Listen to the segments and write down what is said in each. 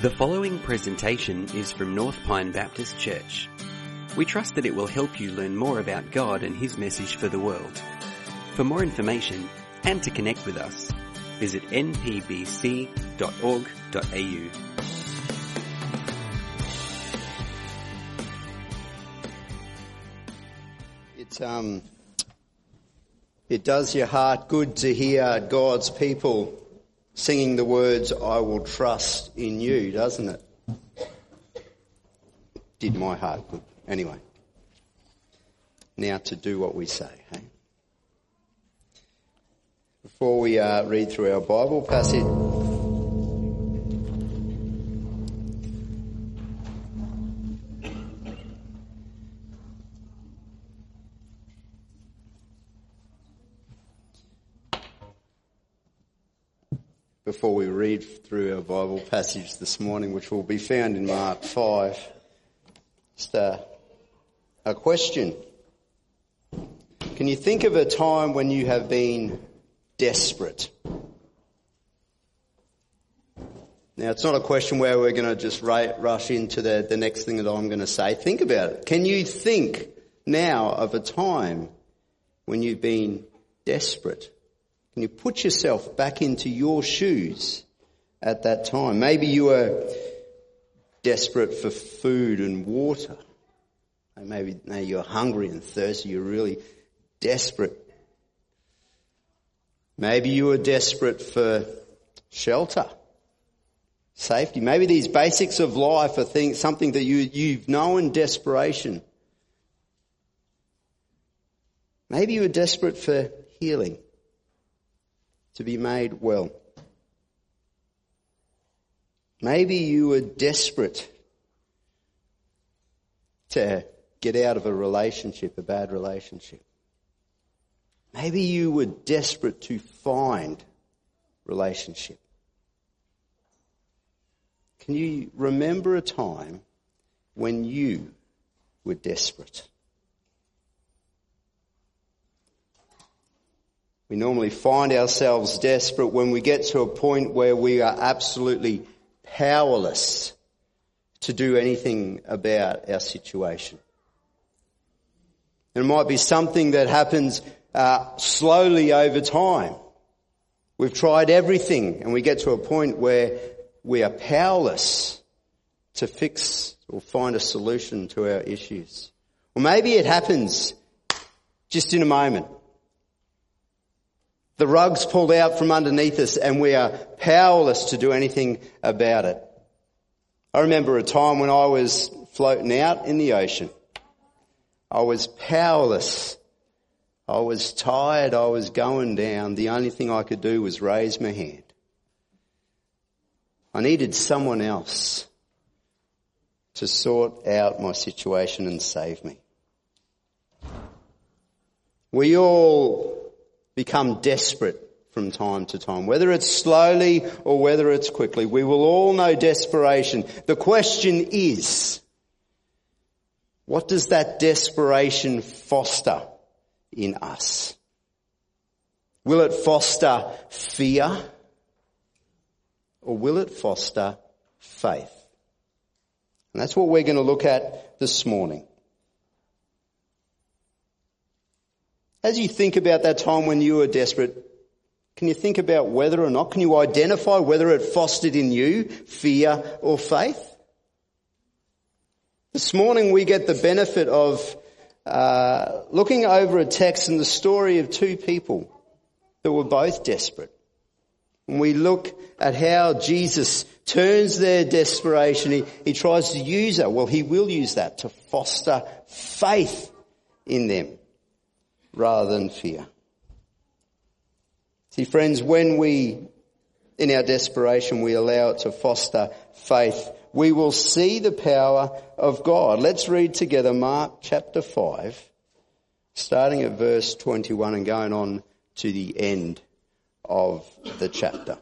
The following presentation is from North Pine Baptist Church. We trust that it will help you learn more about God and His message for the world. For more information and to connect with us, visit npbc.org.au. It, um, it does your heart good to hear God's people singing the words, I will trust in you, doesn't it? Did my heart good. Anyway, now to do what we say, hey? Before we uh, read through our Bible passage, before we read through our Bible passage this morning, which will be found in Mark 5, just a, a question. Can you think of a time when you have been desperate? Now, it's not a question where we're going to just rush into the, the next thing that I'm going to say. Think about it. Can you think now of a time when you've been desperate? Can you put yourself back into your shoes at that time? Maybe you were desperate for food and water. Maybe now you're hungry and thirsty. You're really desperate. Maybe you were desperate for shelter, safety. Maybe these basics of life are things, something that you, you've known desperation. Maybe you were desperate for healing to be made well. Maybe you were desperate to get out of a relationship, a bad relationship. Maybe you were desperate to find relationship. Can you remember a time when you were desperate? We normally find ourselves desperate when we get to a point where we are absolutely powerless to do anything about our situation. It might be something that happens uh, slowly over time. We've tried everything and we get to a point where we are powerless to fix or find a solution to our issues. Or maybe it happens just in a moment. The rug's pulled out from underneath us and we are powerless to do anything about it. I remember a time when I was floating out in the ocean. I was powerless. I was tired. I was going down. The only thing I could do was raise my hand. I needed someone else to sort out my situation and save me. We all become desperate from time to time. Whether it's slowly or whether it's quickly, we will all know desperation. The question is, what does that desperation foster in us? Will it foster fear or will it foster faith? And that's what we're going to look at this morning. As you think about that time when you were desperate, can you think about whether or not, can you identify whether it fostered in you fear or faith? This morning we get the benefit of uh, looking over a text and the story of two people that were both desperate. And we look at how Jesus turns their desperation. He, he tries to use that. Well, he will use that to foster faith in them rather than fear. See, friends, when we, in our desperation, we allow it to foster faith, we will see the power of God. Let's read together Mark chapter 5, starting at verse 21 and going on to the end of the chapter.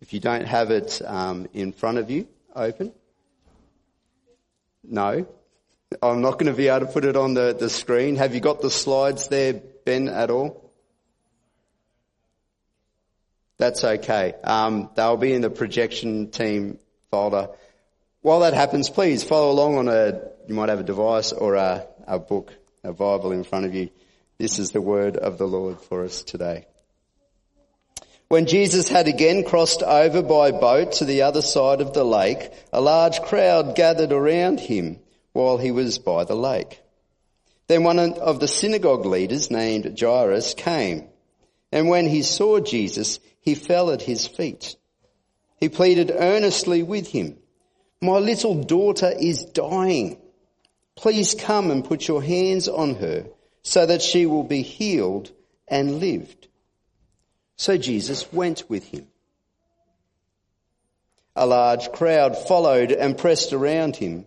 If you don't have it um, in front of you, open. No, I'm not going to be able to put it on the, the screen. Have you got the slides there, Ben, at all? That's okay. Um, they'll be in the projection team folder. While that happens, please follow along on a, you might have a device or a, a book, a Bible in front of you. This is the word of the Lord for us today. When Jesus had again crossed over by boat to the other side of the lake, a large crowd gathered around him while he was by the lake. Then one of the synagogue leaders named Jairus came, and when he saw Jesus, he fell at his feet. He pleaded earnestly with him, My little daughter is dying. Please come and put your hands on her so that she will be healed and lived. So Jesus went with him. A large crowd followed and pressed around him,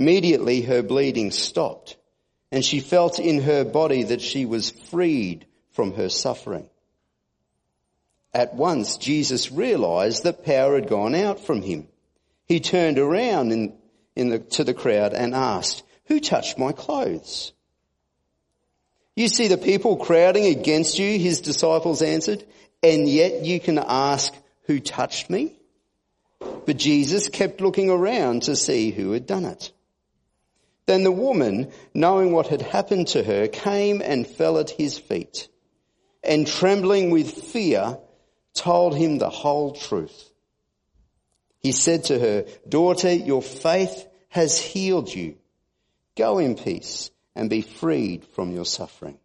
Immediately her bleeding stopped and she felt in her body that she was freed from her suffering. At once Jesus realized that power had gone out from him. He turned around in, in the, to the crowd and asked, who touched my clothes? You see the people crowding against you, his disciples answered, and yet you can ask, who touched me? But Jesus kept looking around to see who had done it. Then the woman, knowing what had happened to her, came and fell at his feet, and trembling with fear, told him the whole truth. He said to her, Daughter, your faith has healed you. Go in peace and be freed from your suffering.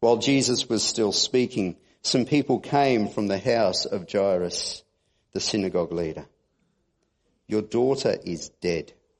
While Jesus was still speaking, some people came from the house of Jairus, the synagogue leader. Your daughter is dead,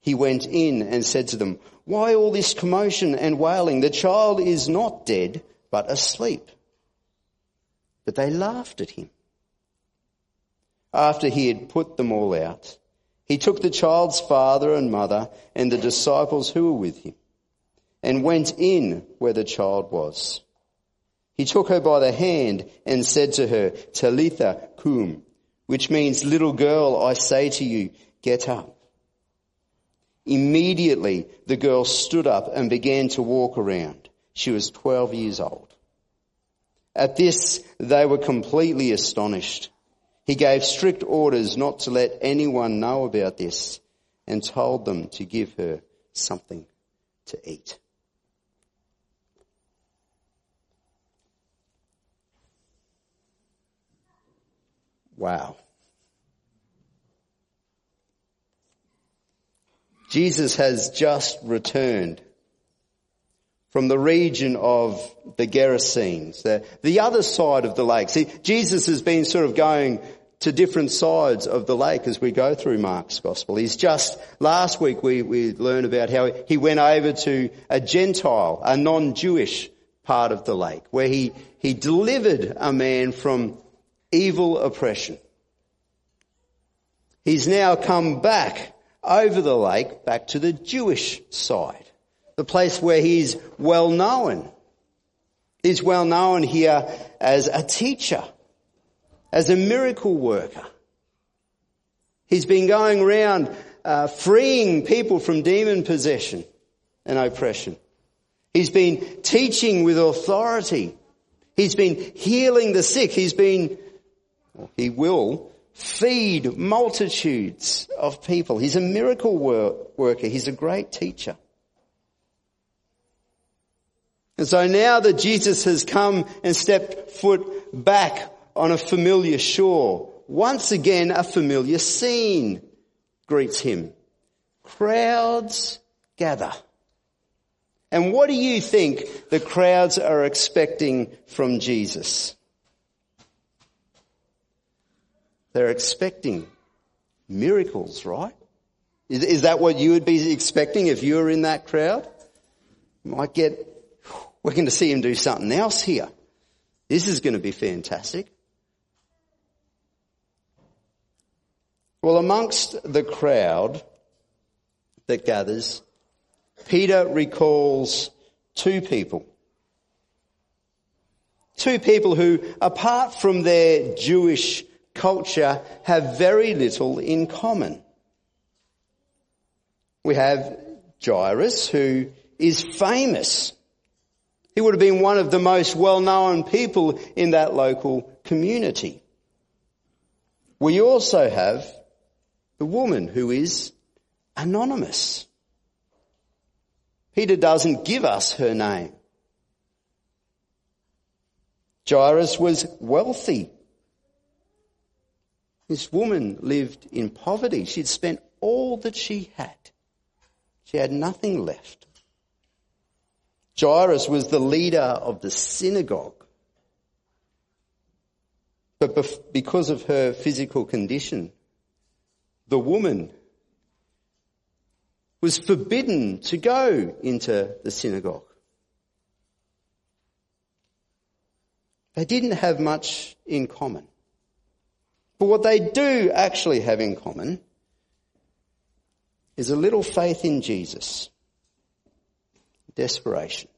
He went in and said to them, why all this commotion and wailing? The child is not dead, but asleep. But they laughed at him. After he had put them all out, he took the child's father and mother and the disciples who were with him and went in where the child was. He took her by the hand and said to her, Talitha cum, which means little girl, I say to you, get up. Immediately the girl stood up and began to walk around. She was 12 years old. At this, they were completely astonished. He gave strict orders not to let anyone know about this and told them to give her something to eat. Wow. Jesus has just returned from the region of the Gerasenes, the, the other side of the lake. See, Jesus has been sort of going to different sides of the lake as we go through Mark's gospel. He's just, last week we, we learned about how he went over to a Gentile, a non-Jewish part of the lake, where he, he delivered a man from evil oppression. He's now come back over the lake, back to the Jewish side, the place where he's well known. He's well known here as a teacher as a miracle worker. He's been going around uh, freeing people from demon possession and oppression. He's been teaching with authority. He's been healing the sick. He's been, he will feed multitudes of people. He's a miracle worker. He's a great teacher. And so now that Jesus has come and stepped foot back on a familiar shore. Once again, a familiar scene greets him. Crowds gather. And what do you think the crowds are expecting from Jesus? They're expecting miracles, right? Is, is that what you would be expecting if you were in that crowd? Might get, we're going to see him do something else here. This is going to be fantastic. Well, amongst the crowd that gathers, Peter recalls two people. Two people who, apart from their Jewish culture, have very little in common. We have Jairus, who is famous. He would have been one of the most well-known people in that local community. We also have the woman who is anonymous. Peter doesn't give us her name. Jairus was wealthy. This woman lived in poverty. She'd spent all that she had. She had nothing left. Jairus was the leader of the synagogue. But because of her physical condition, the woman was forbidden to go into the synagogue. They didn't have much in common. But what they do actually have in common is a little faith in Jesus. Desperation.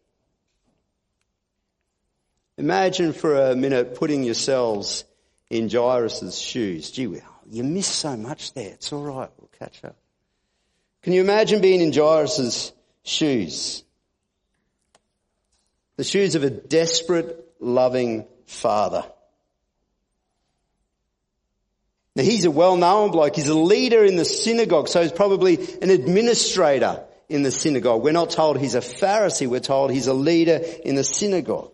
Imagine for a minute putting yourselves in Jairus' shoes. Gee, well, you missed so much there. It's all right. We'll catch up. Can you imagine being in Jairus' shoes? The shoes of a desperate, loving father. Now he's a well-known bloke. He's a leader in the synagogue, so he's probably an administrator in the synagogue. We're not told he's a Pharisee. We're told he's a leader in the synagogue.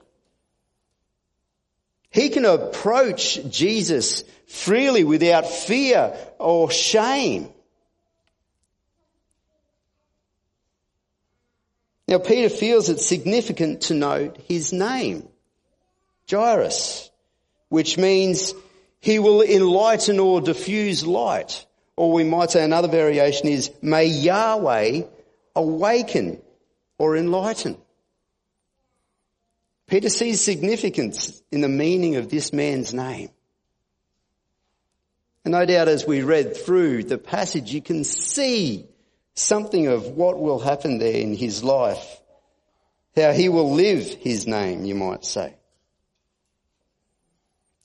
He can approach Jesus freely without fear or shame. Now Peter feels it significant to note his name, Jairus, which means he will enlighten or diffuse light. Or we might say another variation is, may Yahweh awaken or enlighten. Peter sees significance in the meaning of this man's name. And no doubt as we read through the passage, you can see something of what will happen there in his life. How he will live his name, you might say.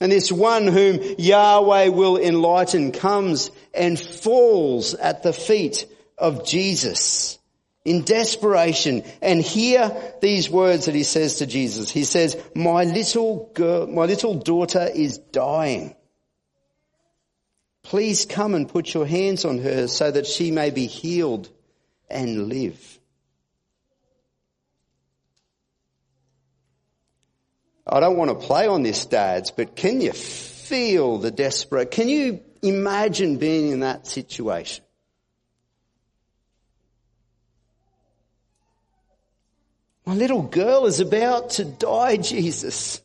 And this one whom Yahweh will enlighten comes and falls at the feet of Jesus in desperation. And hear these words that he says to Jesus. He says, my little girl, my little daughter is dying. Please come and put your hands on her so that she may be healed and live. I don't want to play on this, dads, but can you feel the desperate? Can you imagine being in that situation? My little girl is about to die, Jesus.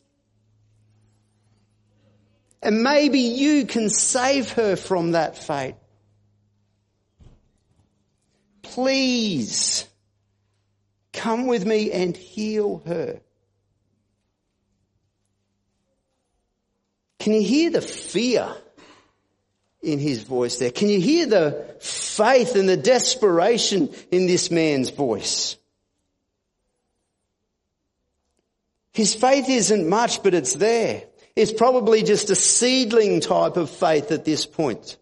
And maybe you can save her from that fate. Please come with me and heal her. Can you hear the fear in his voice there? Can you hear the faith and the desperation in this man's voice? His faith isn't much, but it's there. It's probably just a seedling type of faith at this point.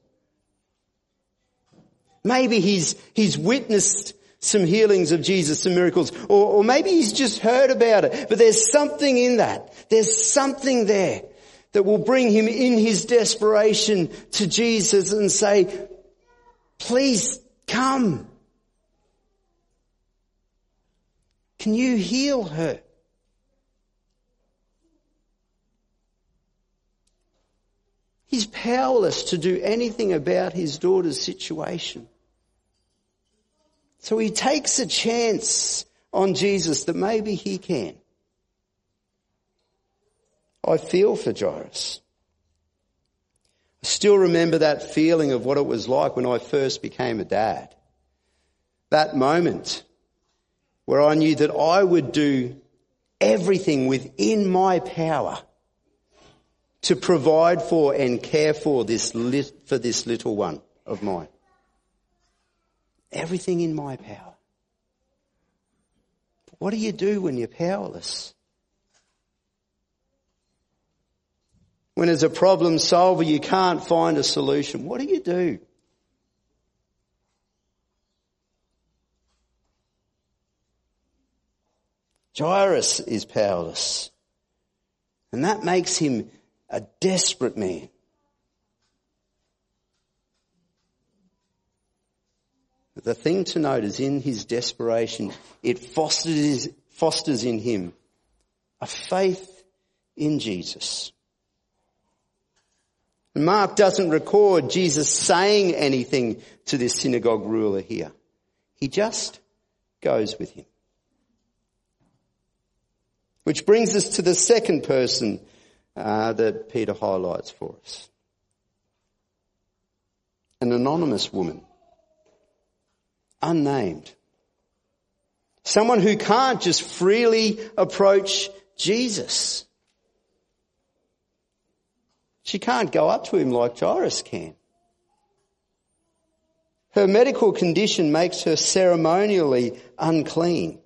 Maybe he's, he's witnessed some healings of Jesus, some miracles, or, or maybe he's just heard about it, but there's something in that. There's something there that will bring him in his desperation to Jesus and say, please come. Can you heal her? He's powerless to do anything about his daughter's situation. So he takes a chance on Jesus that maybe he can. I feel for Jairus. I still remember that feeling of what it was like when I first became a dad. That moment where I knew that I would do everything within my power to provide for and care for this, for this little one of mine. Everything in my power. But what do you do when you're powerless? When as a problem solver you can't find a solution, what do you do? Jairus is powerless. And that makes him a desperate man. The thing to note is in his desperation, it fosters, fosters in him a faith in Jesus. Mark doesn't record Jesus saying anything to this synagogue ruler here. He just goes with him. Which brings us to the second person uh, that Peter highlights for us. An anonymous woman. Unnamed. Someone who can't just freely approach Jesus. She can't go up to him like Jairus can. Her medical condition makes her ceremonially unclean.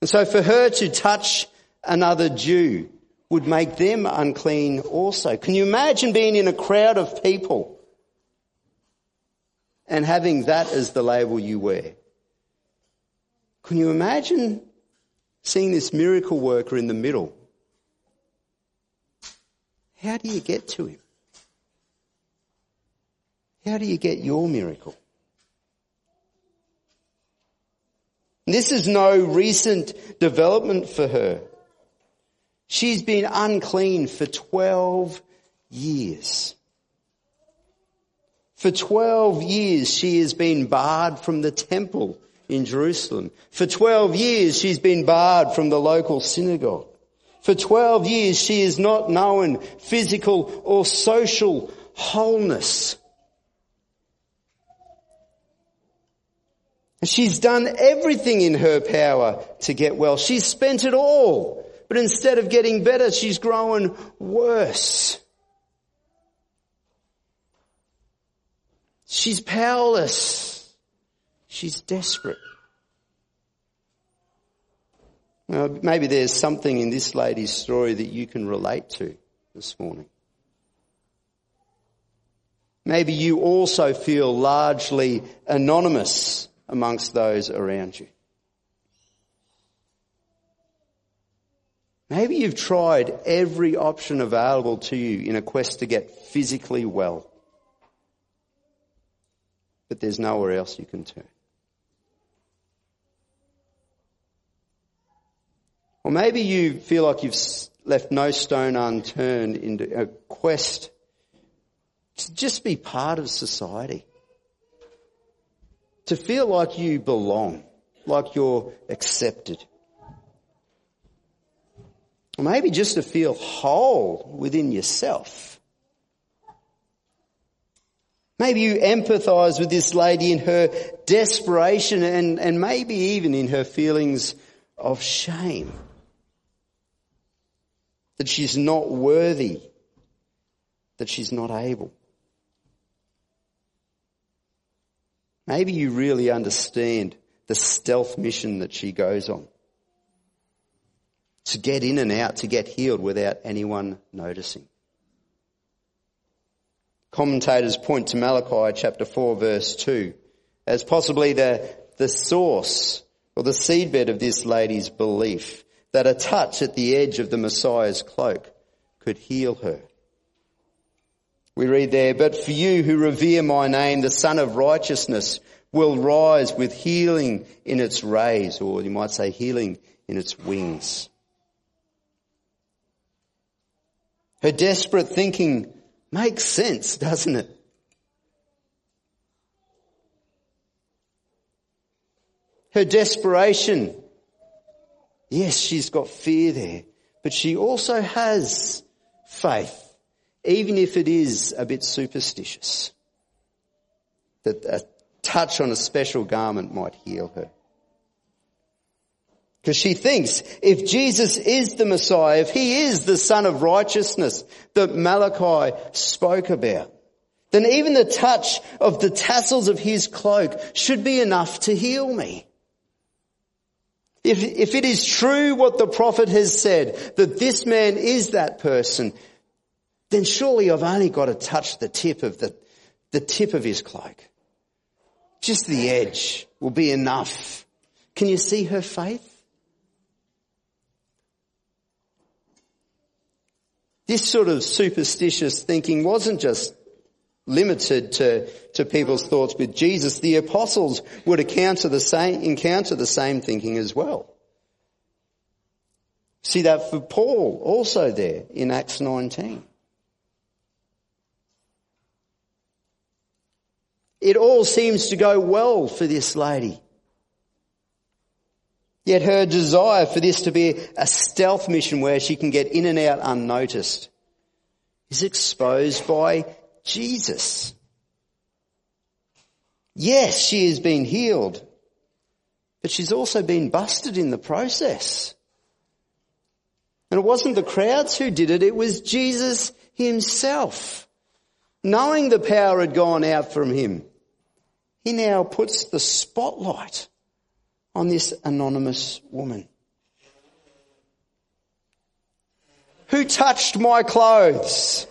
And so for her to touch another Jew would make them unclean also. Can you imagine being in a crowd of people and having that as the label you wear? Can you imagine seeing this miracle worker in the middle? How do you get to him? How do you get your miracle? This is no recent development for her. She's been unclean for 12 years. For 12 years she has been barred from the temple in Jerusalem. For 12 years she's been barred from the local synagogue. For 12 years she has not known physical or social wholeness. She's done everything in her power to get well. She's spent it all. But instead of getting better, she's growing worse. She's powerless. She's desperate. Well, maybe there's something in this lady's story that you can relate to this morning. Maybe you also feel largely anonymous amongst those around you. Maybe you've tried every option available to you in a quest to get physically well. But there's nowhere else you can turn. Or maybe you feel like you've left no stone unturned in a quest to just be part of society to feel like you belong, like you're accepted. Or maybe just to feel whole within yourself. Maybe you empathize with this lady in her desperation and, and maybe even in her feelings of shame. That she's not worthy. That she's not able. Maybe you really understand the stealth mission that she goes on. To get in and out, to get healed without anyone noticing. Commentators point to Malachi chapter 4 verse 2 as possibly the, the source or the seedbed of this lady's belief that a touch at the edge of the Messiah's cloak could heal her. We read there, but for you who revere my name, the Sun of Righteousness will rise with healing in its rays, or you might say healing in its wings. Her desperate thinking Makes sense, doesn't it? Her desperation. Yes, she's got fear there, but she also has faith, even if it is a bit superstitious. That a touch on a special garment might heal her. Because she thinks if Jesus is the Messiah, if he is the Sun of Righteousness that Malachi spoke about, then even the touch of the tassels of his cloak should be enough to heal me. If, if it is true what the prophet has said, that this man is that person, then surely I've only got to touch the tip of the, the tip of his cloak. Just the edge will be enough. Can you see her faith? This sort of superstitious thinking wasn't just limited to, to people's thoughts with Jesus. The apostles would encounter the same, encounter the same thinking as well. See that for Paul also there in Acts 19. It all seems to go well for this lady. Yet her desire for this to be a stealth mission where she can get in and out unnoticed is exposed by Jesus. Yes, she has been healed, but she's also been busted in the process. And it wasn't the crowds who did it, it was Jesus himself. Knowing the power had gone out from him, he now puts the spotlight on this anonymous woman. Who touched my clothes?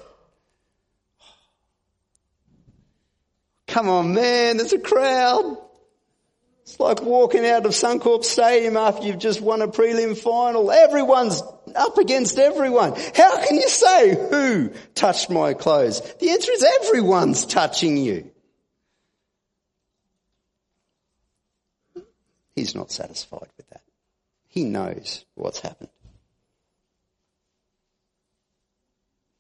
Come on, man, there's a crowd. It's like walking out of Suncorp Stadium after you've just won a prelim final. Everyone's up against everyone. How can you say who touched my clothes? The answer is everyone's touching you. He's not satisfied with that. He knows what's happened.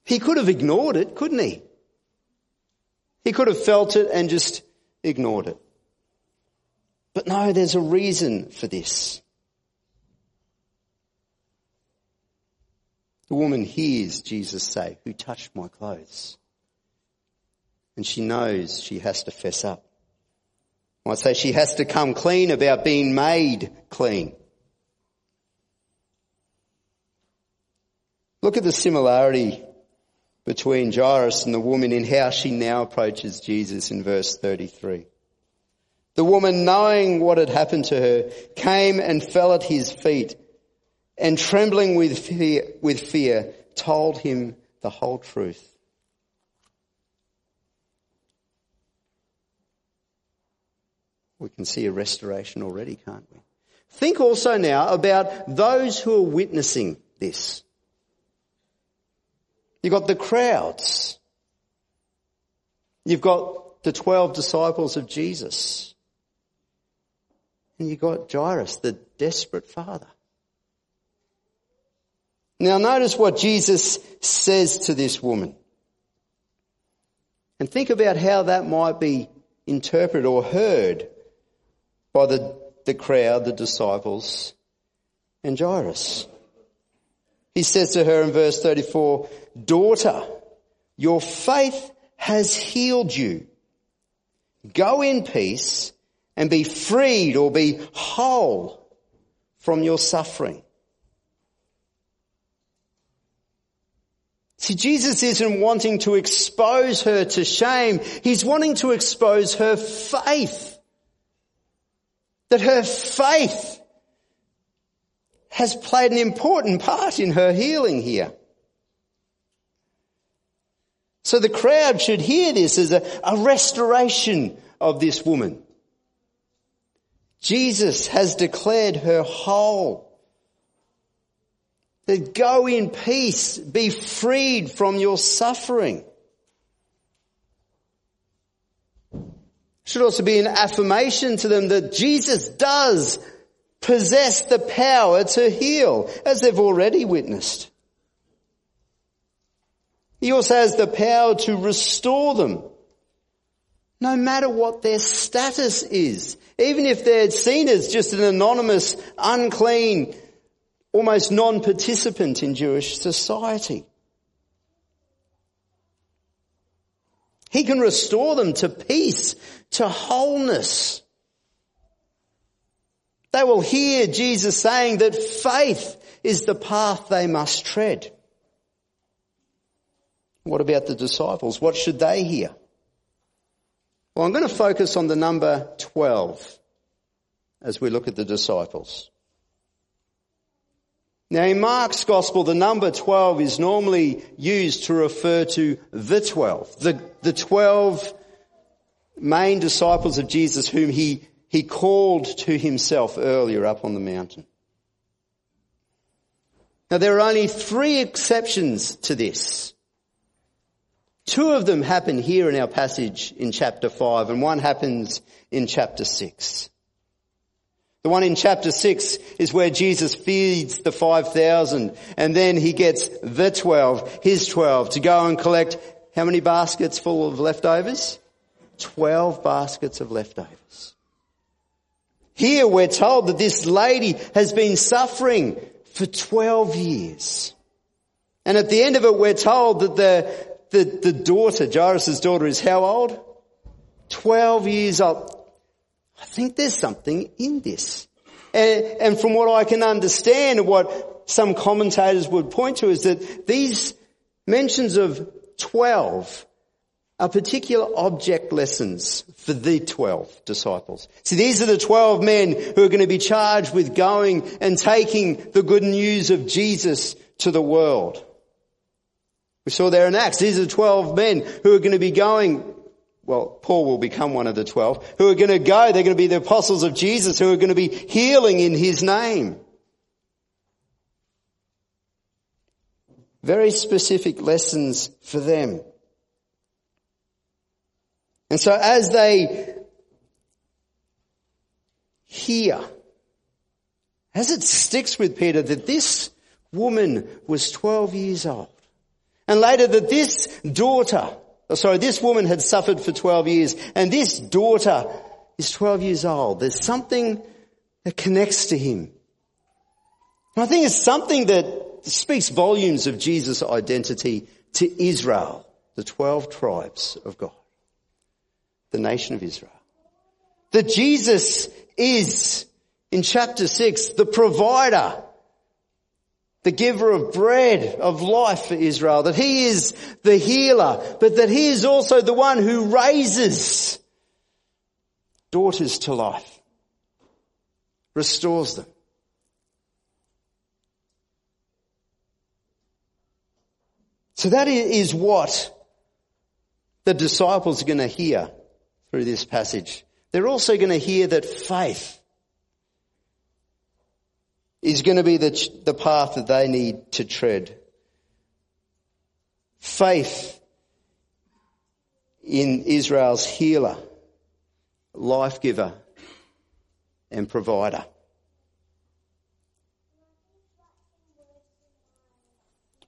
He could have ignored it, couldn't he? He could have felt it and just ignored it. But no, there's a reason for this. The woman hears Jesus say, who touched my clothes? And she knows she has to fess up. I say she has to come clean about being made clean. Look at the similarity between Jairus and the woman in how she now approaches Jesus in verse 33. The woman, knowing what had happened to her, came and fell at his feet and trembling with fear, with fear told him the whole truth. We can see a restoration already, can't we? Think also now about those who are witnessing this. You've got the crowds. You've got the 12 disciples of Jesus. And you've got Jairus, the desperate father. Now notice what Jesus says to this woman. And think about how that might be interpreted or heard by the, the crowd, the disciples, and Jairus. He says to her in verse 34, daughter, your faith has healed you. Go in peace and be freed or be whole from your suffering. See, Jesus isn't wanting to expose her to shame. He's wanting to expose her faith. That her faith has played an important part in her healing here. So the crowd should hear this as a, a restoration of this woman. Jesus has declared her whole. That go in peace, be freed from your suffering. should also be an affirmation to them that Jesus does possess the power to heal, as they've already witnessed. He also has the power to restore them. No matter what their status is. Even if they're seen as just an anonymous, unclean, almost non-participant in Jewish society. He can restore them to peace, to wholeness. They will hear Jesus saying that faith is the path they must tread. What about the disciples? What should they hear? Well, I'm going to focus on the number 12 as we look at the disciples. Now in Mark's gospel, the number 12 is normally used to refer to the 12, the, the 12 main disciples of Jesus whom he, he called to himself earlier up on the mountain. Now there are only three exceptions to this. Two of them happen here in our passage in chapter 5 and one happens in chapter 6. The one in chapter 6 is where Jesus feeds the 5,000 and then he gets the 12, his 12, to go and collect how many baskets full of leftovers? 12 baskets of leftovers. Here we're told that this lady has been suffering for 12 years. And at the end of it we're told that the, the, the daughter, Jairus' daughter, is how old? 12 years old. I think there's something in this. And, and from what I can understand and what some commentators would point to is that these mentions of 12 are particular object lessons for the 12 disciples. See, these are the 12 men who are going to be charged with going and taking the good news of Jesus to the world. We saw there in Acts, these are 12 men who are going to be going, well, Paul will become one of the 12, who are going to go, they're going to be the apostles of Jesus who are going to be healing in his name. Very specific lessons for them. And so as they hear, as it sticks with Peter that this woman was 12 years old, and later that this daughter, sorry, this woman had suffered for 12 years and this daughter is 12 years old. There's something that connects to him. And I think it's something that speaks volumes of Jesus' identity to Israel, the 12 tribes of God, the nation of Israel. That Jesus is, in chapter 6, the provider the giver of bread of life for Israel, that he is the healer, but that he is also the one who raises daughters to life, restores them. So that is what the disciples are going to hear through this passage. They're also going to hear that faith is going to be the, the path that they need to tread. Faith in Israel's healer, life giver, and provider.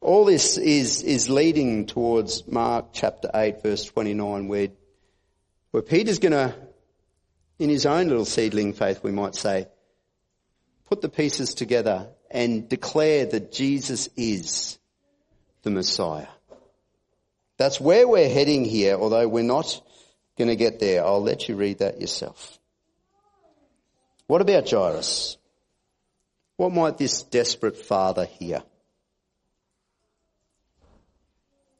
All this is, is leading towards Mark chapter 8 verse 29 where, where Peter's going to, in his own little seedling faith we might say, put the pieces together and declare that Jesus is the Messiah. That's where we're heading here, although we're not going to get there. I'll let you read that yourself. What about Jairus? What might this desperate father hear?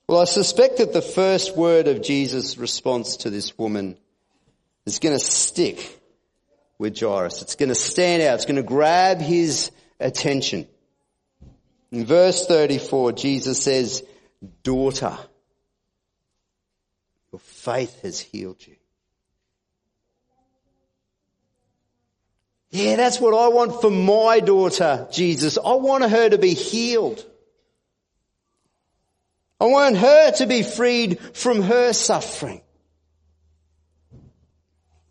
Well, I suspect that the first word of Jesus' response to this woman is going to stick with Jairus. It's going to stand out. It's going to grab his attention. In verse 34, Jesus says, daughter, your faith has healed you. Yeah, that's what I want for my daughter, Jesus. I want her to be healed. I want her to be freed from her suffering.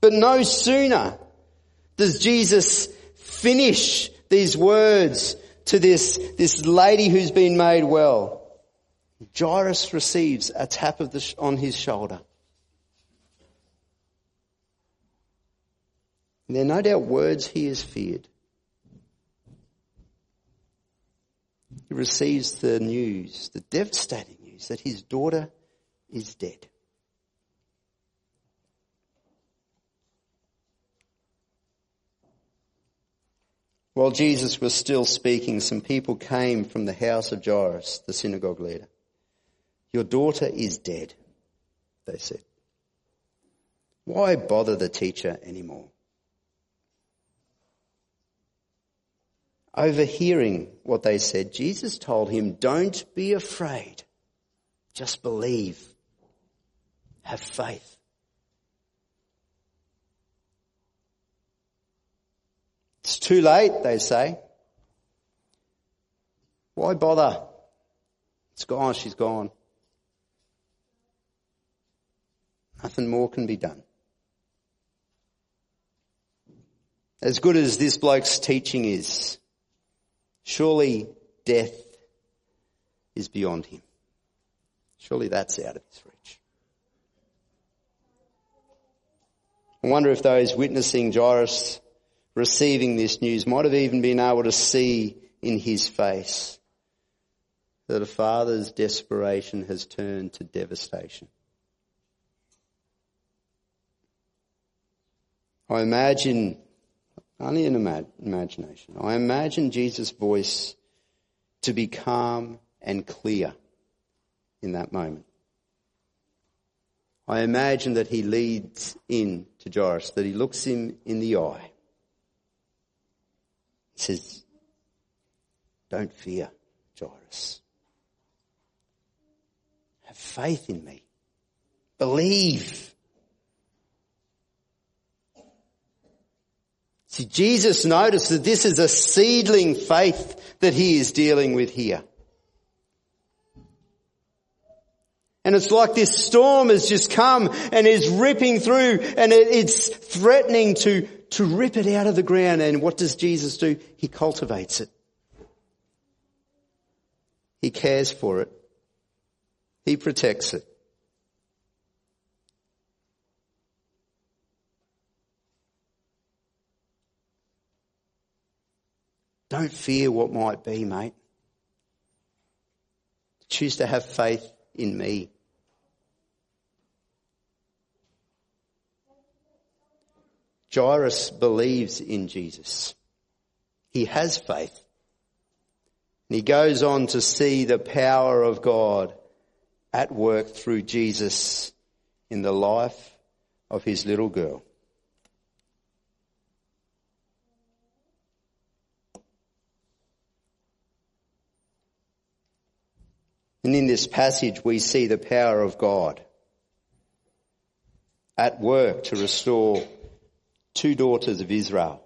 But no sooner does Jesus finish these words to this, this lady who's been made well? Jairus receives a tap of the, on his shoulder. And there are no doubt words he has feared. He receives the news, the devastating news, that his daughter is dead. While Jesus was still speaking, some people came from the house of Jairus, the synagogue leader. Your daughter is dead, they said. Why bother the teacher anymore? Overhearing what they said, Jesus told him, Don't be afraid. Just believe. Have faith. It's too late, they say. Why bother? It's gone, she's gone. Nothing more can be done. As good as this bloke's teaching is, surely death is beyond him. Surely that's out of his reach. I wonder if those witnessing Jairus receiving this news might have even been able to see in his face that a father's desperation has turned to devastation. I imagine, only in imagination, I imagine Jesus' voice to be calm and clear in that moment. I imagine that he leads in to Jairus, that he looks him in the eye He says, Don't fear, Jairus. Have faith in me. Believe. See, Jesus noticed that this is a seedling faith that he is dealing with here. And it's like this storm has just come and is ripping through and it's threatening to to rip it out of the ground. And what does Jesus do? He cultivates it. He cares for it. He protects it. Don't fear what might be, mate. Choose to have faith in me. Jairus believes in Jesus. He has faith. And he goes on to see the power of God at work through Jesus in the life of his little girl. And in this passage, we see the power of God at work to restore two daughters of Israel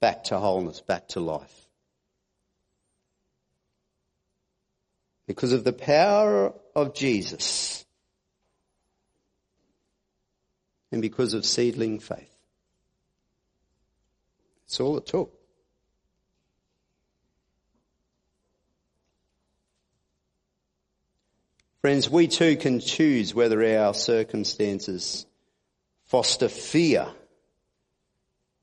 back to wholeness, back to life. Because of the power of Jesus and because of seedling faith. That's all it took. Friends, we too can choose whether our circumstances foster fear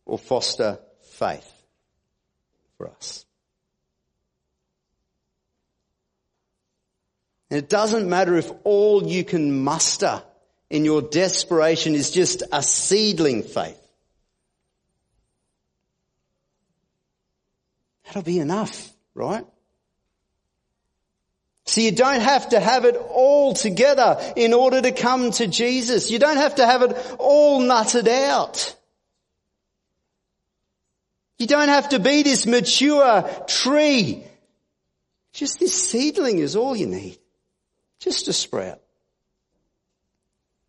or foster faith for us. And it doesn't matter if all you can muster in your desperation is just a seedling faith. That'll be enough, right? So you don't have to have it all together in order to come to Jesus. You don't have to have it all nutted out. You don't have to be this mature tree. Just this seedling is all you need. Just a sprout.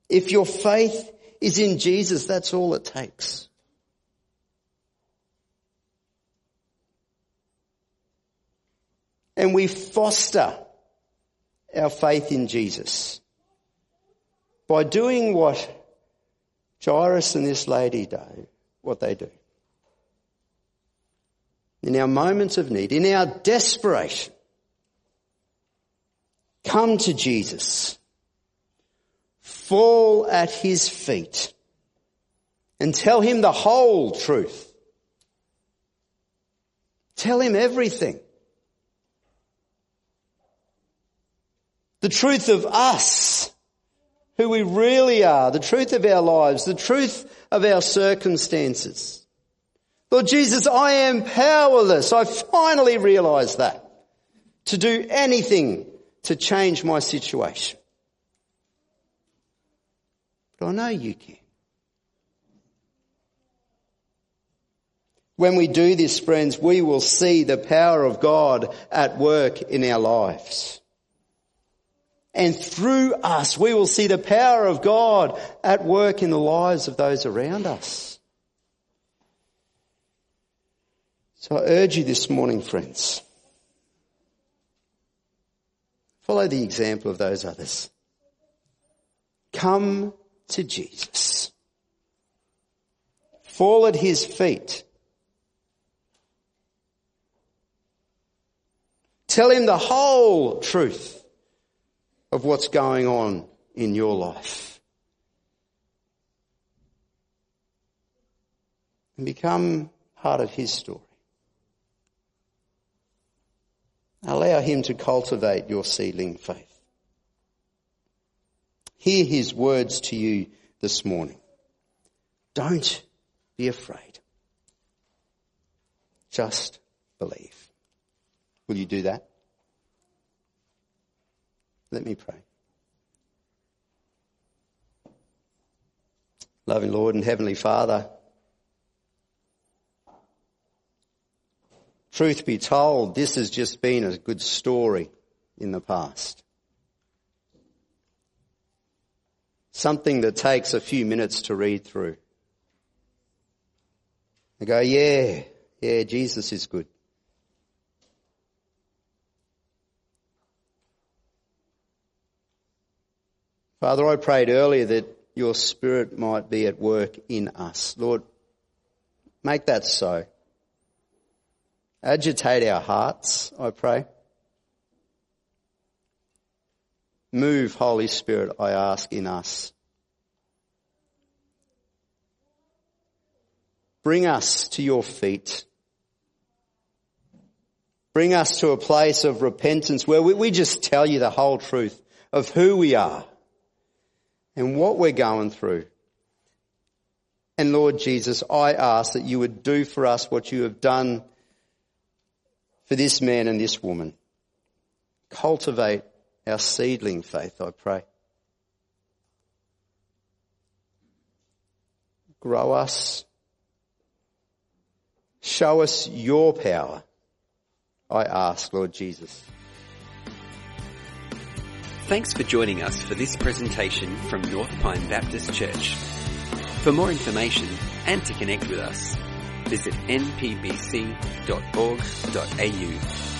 If your faith is in Jesus, that's all it takes. And we foster our faith in Jesus by doing what Jairus and this lady do, what they do in our moments of need, in our desperation, Come to Jesus. Fall at his feet and tell him the whole truth. Tell him everything. The truth of us, who we really are, the truth of our lives, the truth of our circumstances. Lord Jesus, I am powerless. I finally realize that to do anything to change my situation. But I know you can. When we do this, friends, we will see the power of God at work in our lives. And through us, we will see the power of God at work in the lives of those around us. So I urge you this morning, friends, follow the example of those others. Come to Jesus. Fall at his feet. Tell him the whole truth of what's going on in your life. And become part of his story. Allow him to cultivate your seedling faith. Hear his words to you this morning. Don't be afraid. Just believe. Will you do that? Let me pray. Loving Lord and Heavenly Father, truth be told, this has just been a good story in the past. Something that takes a few minutes to read through. I go, yeah, yeah, Jesus is good. Father, I prayed earlier that your Spirit might be at work in us. Lord, make that so. Agitate our hearts, I pray. Move, Holy Spirit, I ask, in us. Bring us to your feet. Bring us to a place of repentance where we, just tell you the whole truth of who we are and what we're going through. And Lord Jesus, I ask that you would do for us what you have done for this man and this woman. Cultivate our seedling faith, I pray. Grow us. Show us your power, I ask, Lord Jesus. Thanks for joining us for this presentation from North Pine Baptist Church. For more information and to connect with us, visit npbc.org.au.